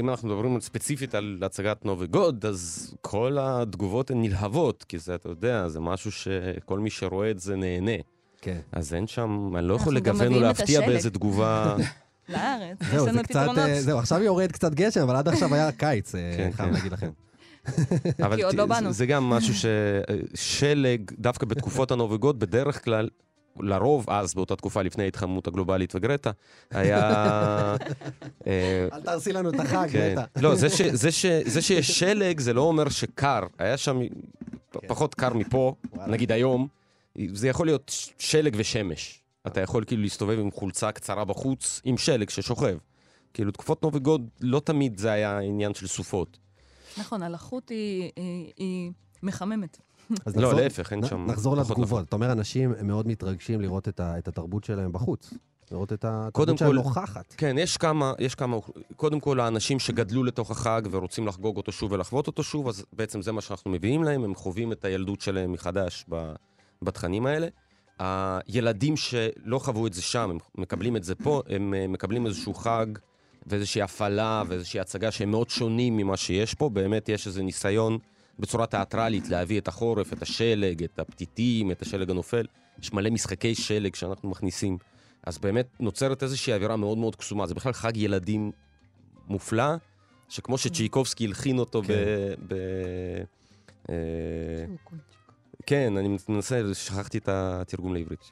אם אנחנו מדברים ספציפית על הצגת נובי גוד, אז כל התגובות הן נלהבות, כי זה, אתה יודע, זה משהו שכל מי שרואה את זה נהנה. כן. אז אין שם, אני לא יכול לגוון או להפתיע. באיזה תגובה. *laughs* לארץ, יש לנו זה קצת... פתרונות. אה, זהו, עכשיו יורד קצת גשם, אבל עד עכשיו היה קיץ, אה, כן, חייב כן. להגיד לכם. *laughs* אבל כי עוד לא זה- באנו. זה גם משהו ששלג, דווקא בתקופות הנובגות, בדרך כלל, לרוב אז, באותה תקופה לפני ההתחממות הגלובלית וגרטה, היה... *laughs* אה, אל תהרסי לנו את החג, כן. נטע. לא, זה, ש, זה, ש, זה שיש שלג זה לא אומר שקר. היה שם פחות קר מפה. נגיד היום, זה יכול להיות שלג ושמש. אתה יכול כאילו להסתובב עם חולצה קצרה בחוץ, עם שלג ששוכב. כאילו, תקופות נובגוד לא תמיד זה היה עניין של סופות. נכון, הלחות היא- היא היא מחממת. אז *laughs* לא, נחזור- להפך, אין נ- שם נחזור לתגובות. אתה אומר, אנשים מאוד מתרגשים לראות את ה- את התרבות שלהם בחוץ. לראות את התרבות שלהם נוכחת. כן, יש כמה, יש כמה, קודם כל האנשים שגדלו לתוך החג ורוצים לחגוג אותו שוב ולחוות אותו שוב, אז בעצם זה מה שאנחנו מביאים להם, הם חווים את הילדות שלהם מחדש ב, בתכנים האלה. הילדים שלא חוו את זה שם, הם מקבלים את זה פה, הם אה, מקבלים איזשהו חג ואיזושהי הפעלה ואיזושהי הצגה שהם מאוד שונים ממה שיש פה, באמת יש איזה ניסיון בצורה תיאטרלית להביא את החורף, את השלג, את הפתיתים, את השלג הנופל. יש מלא משחקי שלג שאנחנו מכניסים. אז באמת נוצרת איזושהי אווירה מאוד מאוד קסומה. זה בכלל חג ילדים מופלא, שכמו שצ'ייקובסקי הלחין אותו ב... כן. ב... אה, כן, אני מנסה, שכחתי את התרגום לעברית.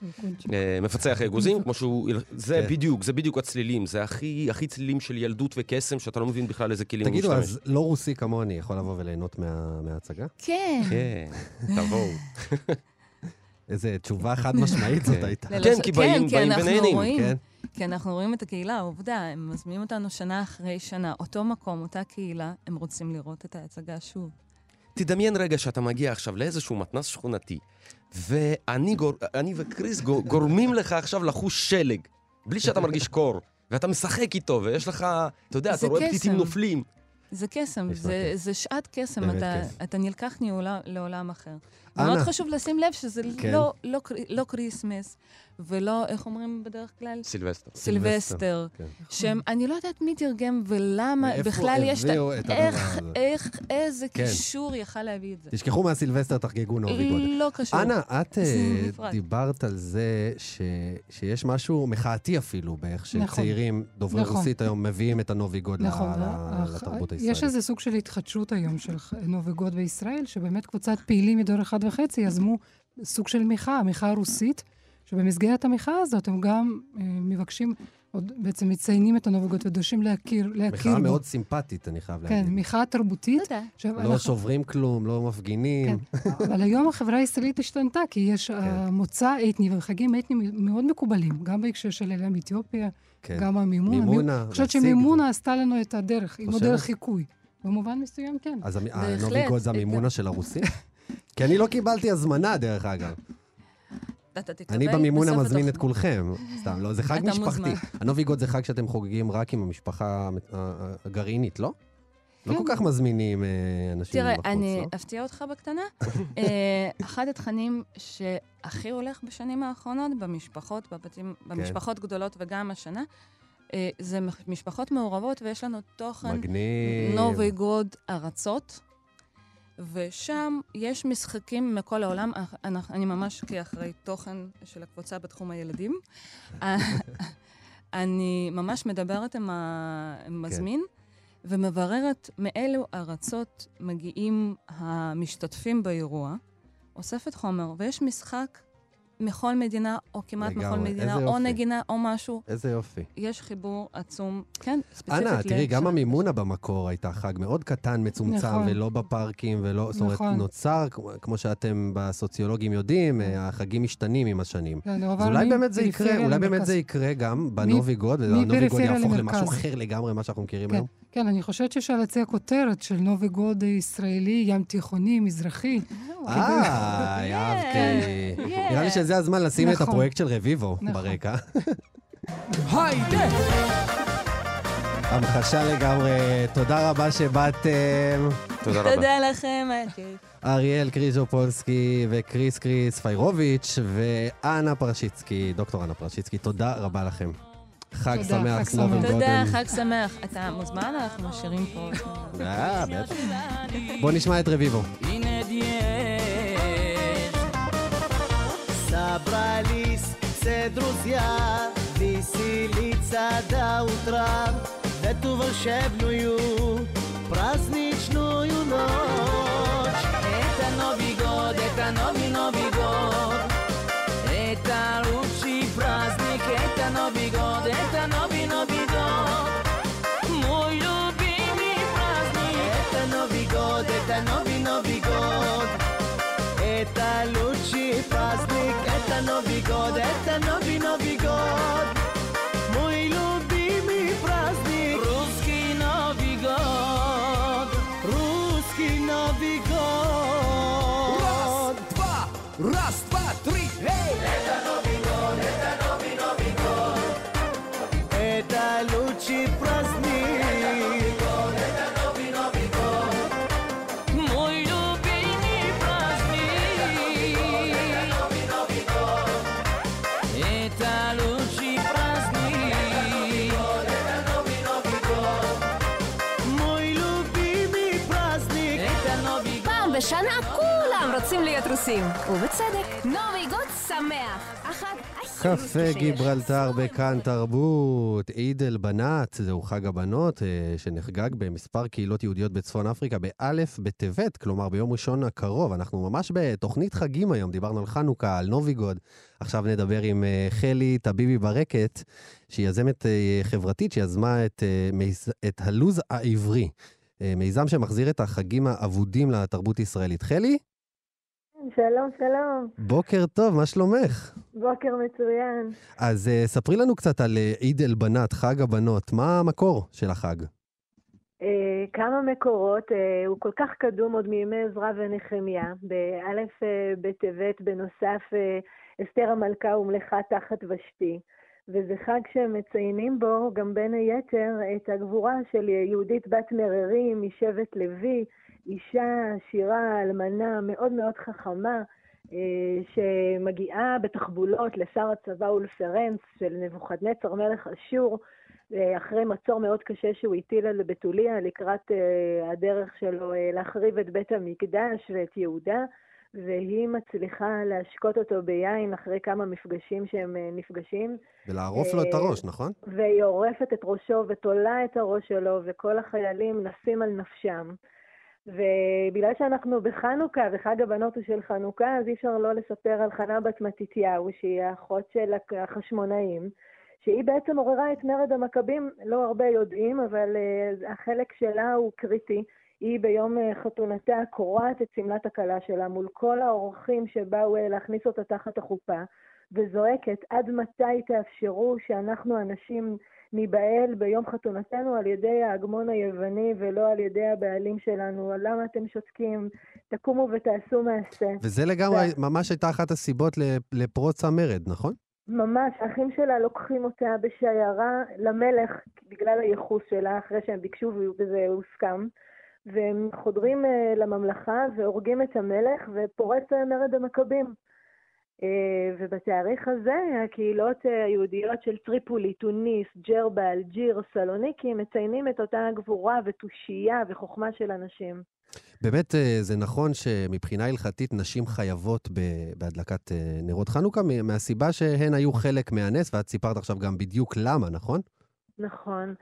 אה, מפצח אגוזים, כמו שהוא... זה כן. בדיוק, זה בדיוק הצלילים. זה הכי הכי צלילים של ילדות וקסם, שאתה לא מבין בכלל איזה כלים הוא תגידו, משתמש. אז לא רוסי כמוני יכול לבוא וליהנות מה- מההצגה? כן. כן, תבואו. *laughs* איזה תשובה חד משמעית זאת כן. הייתה. כן, כי באים- באים אנחנו ונהנים, רואים, כן? כי אנחנו רואים את הקהילה, עובדה, הם מזמינים אותנו שנה אחרי שנה, אותו מקום, אותה קהילה, הם רוצים לראות את ההצגה שוב. תדמיין רגע שאתה מגיע עכשיו לאיזשהו מתנ"ס שכונתי, ואני גור, וקריס גור, גורמים לך עכשיו לחוש שלג, בלי שאתה מרגיש קור, ואתה משחק איתו, ויש לך, אתה יודע, אתה רואה. פתיתים נופלים. זה קסם, זה, זה שעת קסם, אתה. אתה נלקח לעולם, לעולם אחר. מאוד חשוב לשים לב שזה כן. לא, לא, לא כריסמס, ולא, איך אומרים בדרך כלל? סילבסטר. סילבסטר. כן. שהם, אני לא יודעת מי תרגם ולמה, מאיפה בכלל יש... את ה- הביאו את הדבר איך, הזה? איך, איזה כן. קישור יכל להביא את זה? תשכחו מהסילבסטר, תחגגו נובי גוד. לא קשור. אנה, את אה. דיברת על זה ש- שיש משהו מחאתי אפילו, באיך נכון. שצעירים דוברי נכון. רוסית היום מביאים את הנובי גוד ל- נכון, לתרבות יש הישראלית. איזה סוג של התחדשות היום של ח- נובגות בישראל, שבאמת קבוצת פעילים מדור אחד וחצי יזמו סוג של מחאה, מחאה רוסית, שבמסגרת המחאה הזאת הם גם אה, מבקשים, עוד בעצם מציינים את הנובגות ודורשים להכיר, להכיר מחאה בו. מאוד סימפטית, אני חייב כן, להגיד. מחאה תרבותית. תודה. לא אנחנו- שוברים כלום, לא מפגינים. כן, אבל היום החברה הישראלית השתנתה, כי יש אה, מוצא אתני וחגים אתניים מאוד מקובלים, גם בהקשר של עלייה מאתיופיה, כן. גם המימונה. מימונה, אני חושבת. שמימונה עשתה לנו את הדרך, חושבת? הדרך חיקוי. במובן מסוים, כן. אז הנובי גוד זה המימונה של הרוסים? *laughs* כי אני לא קיבלתי הזמנה, דרך אגב. אתה תקבל אני במימונה בסוף מזמין את. כולכם. סתם, לא, זה חג משפחתי. מוזמן. הנובי גוד זה חג שאתם חוגגים רק עם המשפחה הגרעינית, לא? לא כן. כל כך מזמינים אה, אנשים תראה, מבחוץ, אני לא? אפתיע אותך בקטנה. *laughs* אה, אחד התכנים שהכי הולך בשנים האחרונות במשפחות, בבתים, כן. במשפחות גדולות וגם השנה, אה, זה משפחות מעורבות, ויש לנו תוכן. נובי גוד ארצות, ושם יש משחקים מכל העולם. אני ממש כאחראי תוכן של הקבוצה בתחום הילדים. *laughs* אני ממש מדברת עם המזמין, ומבררת מאילו ארצות מגיעים המשתתפים באירוע, אוספת חומר, ויש משחק מכל מדינה, או כמעט מכל לגמרי. מדינה, איזה או יופי. נגינה, או משהו. איזה יופי. יש חיבור עצום, כן, ספציפית. אנה, תראי, גם להקשר. המימונה במקור הייתה חג מאוד קטן, מצומצם, נכון. ולא בפארקים, ולא... זאת אומרת, נכון. נוצר, כמו- שאתם בסוציולוגים יודעים, אה, החגים משתנים עם השנים. כן, הוא אז אולי באמת זה יקרה, אולי באמת. זה יקרה גם בנובי גוד, והנובי גוד יהפוך. למשהו אחר לגמרי ממה שאנחנו מכירים כן. היום. כן, אני חושבת שאפשר להציע כותרת של נובי גוד ישראלי, ים תיכוני, מזרחי. אה, *laughs* אהבתי. נראה לי שזה הזמן לשים את נכון. הפרויקט של רביבו נכון. ברקע. היידה! *laughs* המחשה לגמרי. תודה רבה שבאתם. תודה רבה. תודה לכם. אריאל קריז'ופולסקי וקריס קריס פיירוביץ' ואנה פרשיצקי, דוקטור אנה פרשיצקי, תודה רבה לכם. חג תודה, שמח, חג סנובי שמח. תודה, גודל. חג שמח. אתה מוזמן? אנחנו משאירים פה. אה, בטח. בוא נשמע את רביבו. הנה דיאש Собрались все друзья Веселиться до утра В эту волшебную праздничную ночь Это Новый год, это новый Новый год Это лучший праздник, びが出た伸び רוצים ובצדק. נובי גוד שמח. קפה. גיברלטר בכאן תרבות, עיד אל בנאת, זהו חג הבנות אה, שנחגג במספר קהילות יהודיות בצפון אפריקה באלף בטבת, כלומר ביום ראשון הקרוב. אנחנו ממש בתוכנית חגים היום, דיברנו על חנוכה, על נוביגוד. עכשיו נדבר עם אה, חלי טביבי ברקת, שהיא יזמת אה, חברתית שיזמה את, את הלו"ז העברי. מיזם שמחזיר את החגים האבודים לתרבות הישראלית. חלי, שלום, שלום. בוקר טוב, מה שלומך? בוקר מצוין. אז uh, ספרי לנו קצת על uh, עיד אל בנת, חג הבנות. מה המקור של החג? אה, כמה מקורות, אה, הוא כל כך קדום עוד מימי עזרא ונחמיה. באלף אה, בטבת, בנוסף, אה, אסתר המלכה הומלכה תחת ושתי. וזה חג שמציינים בו גם בין היתר את הגבורה של יהודית בת מררי משבט לוי, אישה עשירה, אלמנה, מאוד מאוד חכמה, אה, שמגיעה בתחבולות לשר הצבא ולפרנס של נבוכדנצר מלך אשור, אה, אחרי מצור מאוד קשה שהוא הטיל על בתוליה לקראת אה, הדרך שלו להחריב את בית המקדש ואת יהודה, והיא מצליחה להשקות אותו ביין אחרי כמה מפגשים שהם נפגשים, ולערוף לו את הראש, נכון? והיא עורפת את ראשו ותולה את הראש שלו, וכל החיילים נסים על נפשם. ובגלל שאנחנו בחנוכה, וחג הבנות הוא של חנוכה, אז אי אפשר לא לספר על חנה בת מתתיהו, שהיא האחות של החשמונאים, שהיא בעצם עוררה את מרד המכבים, לא הרבה יודעים, אבל uh, החלק שלה הוא קריטי. היא ביום uh, חתונתה קורעת את שמלת הכלה שלה מול כל האורחים שבאו uh, להכניס אותה תחת החופה, וזועקת, עד מתי תאפשרו שאנחנו הנשים ניבהל ביום חתונתנו על ידי ההגמון היווני ולא על ידי הבעלים שלנו? למה אתם שותקים? תקומו ותעשו מעשה. וזה לגמרי, ממש הייתה אחת הסיבות לפרוץ המרד, נכון? ממש, האחים שלה לוקחים אותה בשיירה למלך בגלל הייחוס שלה, אחרי שהם ביקשו וזה הוסכם, והם חודרים אה, לממלכה והורגים את המלך ופורץ אה, מרד המכבים. אה, ובתאריך הזה הקהילות אה, היהודיות של טריפולי, טוניס, ג'רבה, אלג'יר, סלוניקי מציינים את אותה גבורה ותושייה וחוכמה של אנשים. באמת, אה, זה נכון שמבחינה הלכתית נשים חייבות בהדלקת נרות חנוכה, מהסיבה שהן היו חלק מהנס, ואת סיפרת עכשיו גם בדיוק למה, נכון? נכון.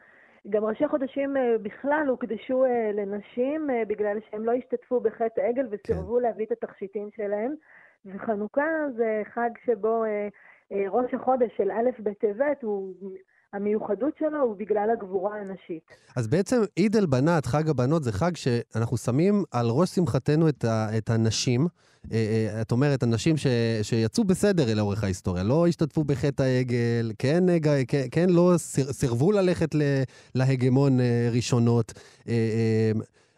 גם ראשי חודשים בכלל הוקדשו לנשים בגלל שהם לא השתתפו בחטא העגל וסירבו להביא את התכשיטים שלהם. וחנוכה זה חג שבו אה, אה, ראש החודש של א' בטבת, הוא, המיוחדות שלו הוא בגלל הגבורה הנשית. אז בעצם עיד אל בנת, חג הבנות, זה חג שאנחנו שמים על ראש שמחתנו את, ה, את הנשים. אה, את אומרת, הנשים ש, שיצאו בסדר לאורך ההיסטוריה, לא השתתפו בחטא העגל, כן, כן, כן לא סיר, סירבו ללכת להגמון ראשונות.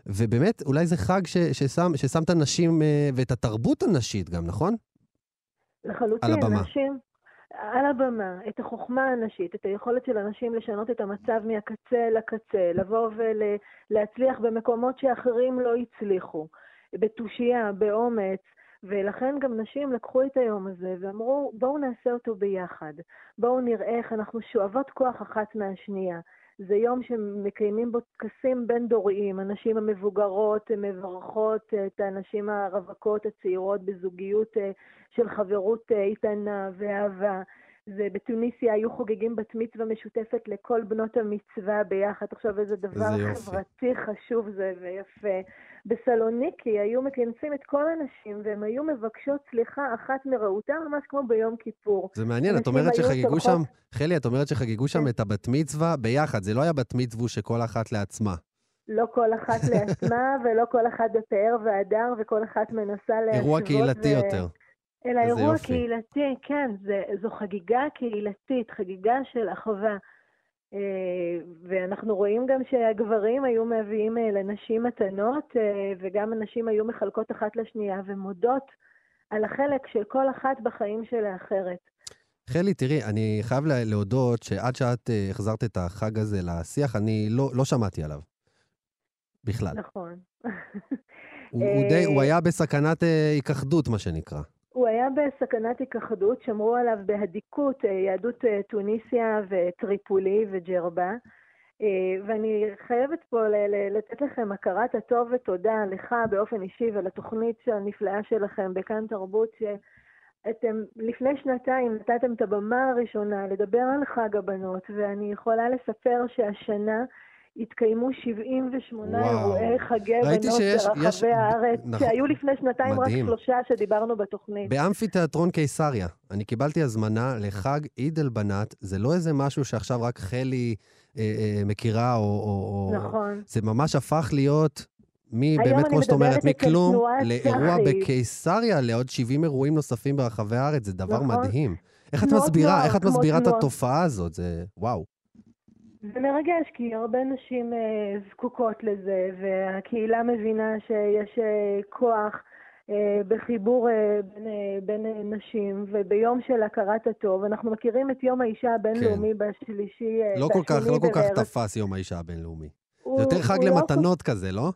ובאמת, אולי זה חג ש, ששם, ששם את הנשים אה, ואת התרבות הנשית גם, נכון? לחלוטין, על הבמה. נשים... על הבמה את החוכמה הנשית, את היכולת של אנשים לשנות את המצב מהקצה לקצה, לבוא ולהצליח במקומות שאחרים לא הצליחו, בתושייה, באומץ, ולכן גם נשים לקחו את היום הזה ואמרו, בואו נעשה אותו ביחד. בואו נראה איך אנחנו שואבות כוח אחת מהשנייה. זה יום שמקיימים בו טקסים בין-דוריים. הנשים המבוגרות מברכות את הנשים הרווקות הצעירות בזוגיות אה, של חברות אה, איתנה ואהבה. ובתוניסיה היו חוגגים בת מצווה משותפת לכל בנות המצווה ביחד. עכשיו איזה דבר חברתי חשוב זה ויפה. בסלוניקי היו מכנסים את כל הנשים, והן היו מבקשות סליחה אחת מרעותה, ממש כמו ביום כיפור. זה מעניין, את אומרת שחגגו שם, חלי, את אומרת שחגגו שם כן. את הבת מצווה ביחד, זה לא היה בת מצווה שכל אחת לעצמה. לא כל אחת לעצמה, *laughs* ולא כל אחת בפאר והדר, וכל אחת מנסה להשוות. אירוע קהילתי ו- יותר. אלא אירוע. קהילתי, כן, זה, זו חגיגה קהילתית, חגיגה של אחווה. אה, ואנחנו רואים גם שהגברים היו מביאים אה, לנשים מתנות, אה, וגם הנשים היו מחלקות אחת לשנייה ומודות על החלק של כל אחת בחיים של האחרת. חלי, תראי, אני חייב לה- להודות שעד שאת החזרת את החג הזה לשיח, אני לא, לא שמעתי עליו. בכלל. נכון. הוא, הוא, די, הוא היה בסכנת היכחדות, מה שנקרא. בסכנת היכחדות, שמרו עליו באדיקות אה, יהדות אה, טוניסיה וטריפולי וג'רבה. אה, ואני חייבת פה לתת לכם הכרת הטוב ותודה לך באופן אישי ולתוכנית הנפלאה שלכם בכאן תרבות, שאתם לפני שנתיים נתתם את הבמה הראשונה לדבר על חג הבנות, ואני יכולה לספר שהשנה התקיימו 78 וואו. אירועי חגי בנות שיש- ברחבי יש- הארץ, נכון. שהיו לפני שנתיים רק מדהים. שלושה שדיברנו בתוכנית. באמפיתיאטרון קיסריה, אני קיבלתי הזמנה לחג עיד אל-בנאת, זה לא איזה משהו שעכשיו רק חלי אה, אה, מכירה, או, או. נכון. זה ממש הפך להיות, מי, באמת, כמו שאת אומרת, מכלום לאירוע צחי. בקיסריה, לעוד 70 אירועים נוספים ברחבי הארץ, זה דבר נכון. מדהים. איך את מסבירה, איך את מסבירה את. התופעה הזאת? זה וואו. זה מרגש, כי הרבה נשים אה, זקוקות לזה, והקהילה מבינה שיש אה, כוח אה, בחיבור בין, בין נשים, וביום של הכרת הטוב, אנחנו מכירים את יום האישה הבינלאומי בשלישי, כן. לא כל כך, לא כל כך תפס יום האישה הבינלאומי. הוא- זה יותר חג לא למתנות כזה, לא?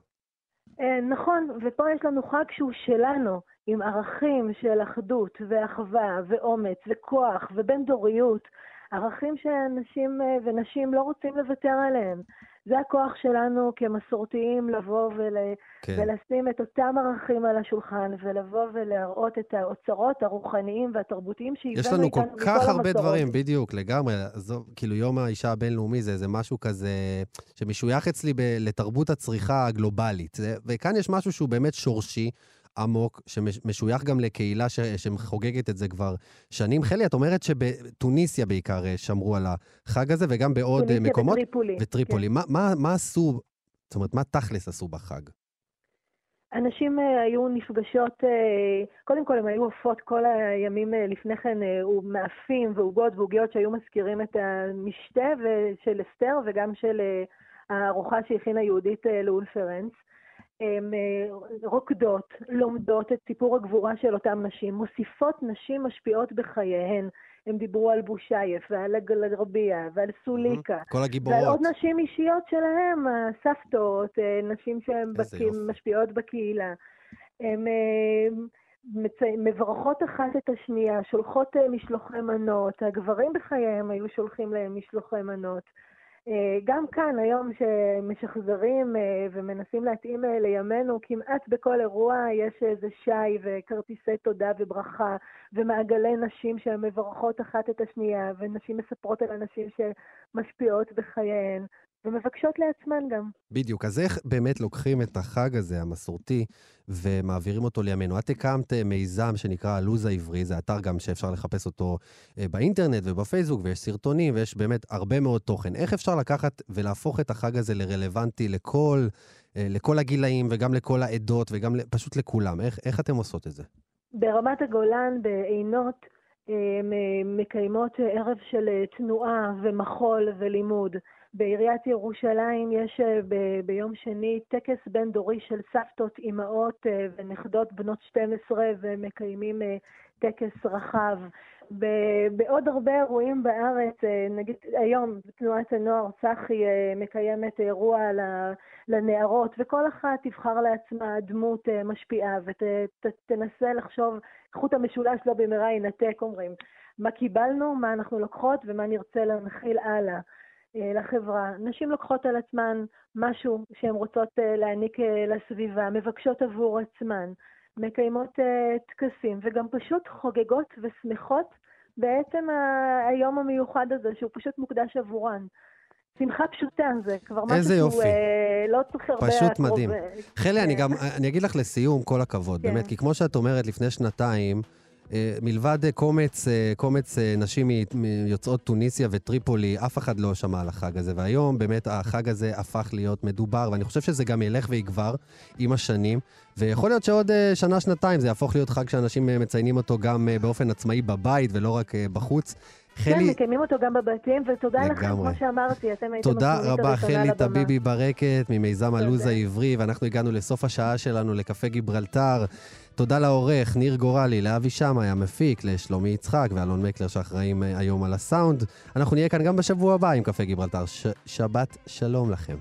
נכון, ופה יש לנו חג שהוא שלנו, עם ערכים של אחדות ואחווה ואומץ וכוח ובין-דוריות, ערכים שאנשים אה, ונשים לא רוצים לוותר עליהם. זה הכוח שלנו כמסורתיים לבוא ול... כן. ולשים את אותם ערכים על השולחן, ולבוא ולהראות את האוצרות הרוחניים והתרבותיים שהבאנו יש לנו כל איתנו מכל כך הרבה המסורות. דברים, בדיוק, לגמרי. עזוב, כאילו, יום האישה הבינלאומי זה איזה משהו כזה שמשוייך אצלי ב- לתרבות הצריכה הגלובלית. וכאן יש משהו שהוא באמת שורשי, עמוק, שמשוייך גם לקהילה ש, שחוגגת את זה כבר שנים. חלי, את אומרת שבטוניסיה בעיקר אה, שמרו על החג הזה, וגם בעוד אה, טוניסיה מקומות. וטריפולי, וטריפולי. כן. מה, מה, מה עשו, זאת אומרת, מה תכלס עשו בחג? הנשים אה, היו נפגשות, קודם כל הן היו עופות כל הימים לפני כן, מאפים ועוגות ועוגיות שהיו מזכירים את המשתה של אסתר וגם של הארוחה שהכינה יהודית לאולפרנס. הן אה, רוקדות, לומדות את סיפור הגבורה של אותן נשים, מוסיפות נשים משפיעות בחייהן. הם דיברו על בושייף ועל הגלרביה ועל סוליקה. כל ועל הגיבורות. עוד נשים אישיות שלהם, הסבתות, אה, נשים שהן. משפיעות בקהילה. הן אה. מברכות אחת את השנייה, שולחות משלוחי מנות, הגברים בחייהם היו שולחים להם משלוחי מנות. אה, גם כאן, היום שמשחזרים אה, ומנסים להתאים אה, לימינו, כמעט בכל אירוע יש איזה שי וכרטיסי תודה וברכה ומעגלי נשים שהן מברכות אחת את השנייה, ונשים מספרות על הנשים שמשפיעות בחייהן, ומבקשות לעצמן גם. בדיוק. אז איך באמת לוקחים את החג הזה, המסורתי, ומעבירים אותו לימינו? את הקמת אה, מיזם שנקרא הלו"ז העברי, זה אתר גם שאפשר לחפש אותו אה, באינטרנט ובפייסבוק, ויש סרטונים, ויש באמת הרבה מאוד תוכן. איך אפשר לקחת ולהפוך את החג הזה לרלוונטי לכל, אה, לכל הגילאים, וגם לכל העדות, וגם פשוט לכולם? איך, איך אתם עושות את זה? ברמת הגולן, בעינות, מקיימות ערב של תנועה ומחול ולימוד. בעיריית ירושלים יש אה, ב- ביום שני טקס בין-דורי של סבתות, אימהות אה, ונכדות בנות 12, ומקיימים אה, טקס רחב. בעוד הרבה אירועים בארץ, נגיד היום תנועת הנוער צחי מקיימת אירוע לנערות, וכל אחת תבחר לעצמה דמות משפיעה ותנסה לחשוב, חוט המשולש לא במהרה ינתק, אומרים. מה קיבלנו, מה אנחנו לוקחות ומה נרצה להנחיל הלאה אה, לחברה. נשים לוקחות על עצמן משהו שהן רוצות אה, להעניק אה, לסביבה, מבקשות עבור עצמן, מקיימות אה, טקסים וגם פשוט חוגגות ושמחות בעצם היום המיוחד הזה, שהוא פשוט מוקדש עבורן. שמחה פשוטה זה כבר משהו שהוא. אה, לא צריך הרבה... פשוט מדהים. אה, חלי, אני אה, גם, אני אגיד לך לסיום, כל הכבוד, כן. באמת, כי כמו שאת אומרת, לפני שנתיים, אה, מלבד אה, קומץ, אה, קומץ אה, נשים מיוצאות טוניסיה וטריפולי, אף אחד לא שמע על החג הזה. והיום באמת החג הזה הפך להיות מדובר, ואני חושב שזה גם ילך ויגבר עם השנים. ויכול להיות שעוד אה, שנה, שנתיים זה יהפוך להיות חג שאנשים אה, מציינים אותו גם אה, באופן עצמאי בבית ולא רק אה, בחוץ. כן, חלי, מקיימים אותו גם בבתים, ותודה לכם, לגמרי. כמו שאמרתי, אתם הייתם תודה רבה, חלי. טביבי ברקת ממיזם הלו"ז. העברי, ואנחנו הגענו לסוף השעה שלנו לקפה גיברלטר. תודה לעורך, ניר גורלי, לאבי שמאי המפיק, לשלומי יצחק ואלון מקלר שאחראים אה, היום על הסאונד. אנחנו נהיה כאן גם בשבוע הבא עם קפה גיברלטר. ש- שבת שלום לכם.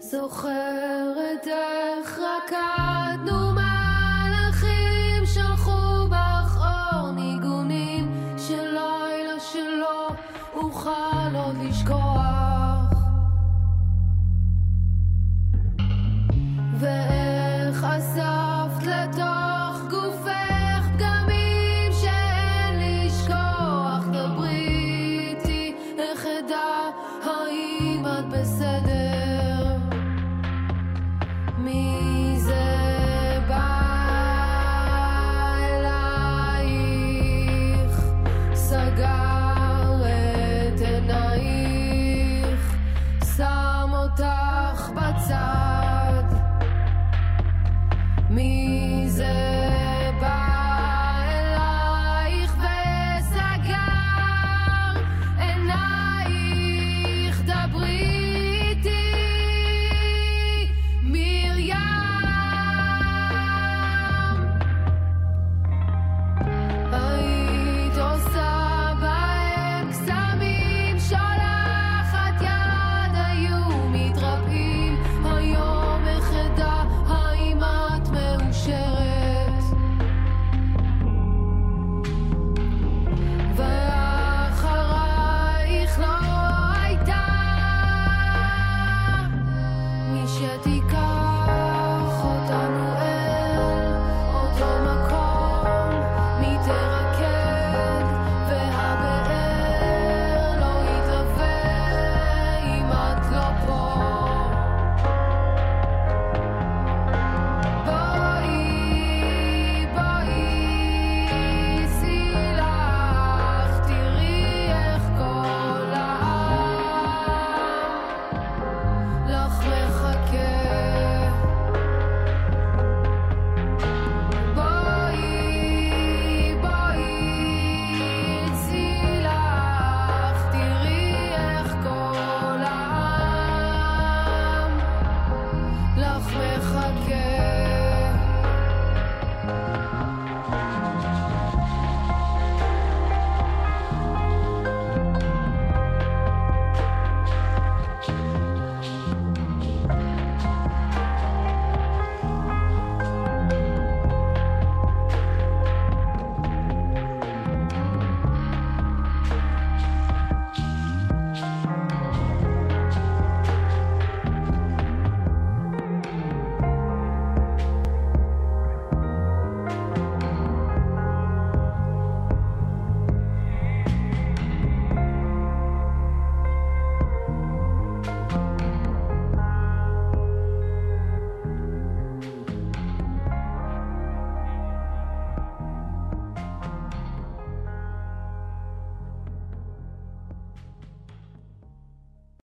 זוכרת איך רקד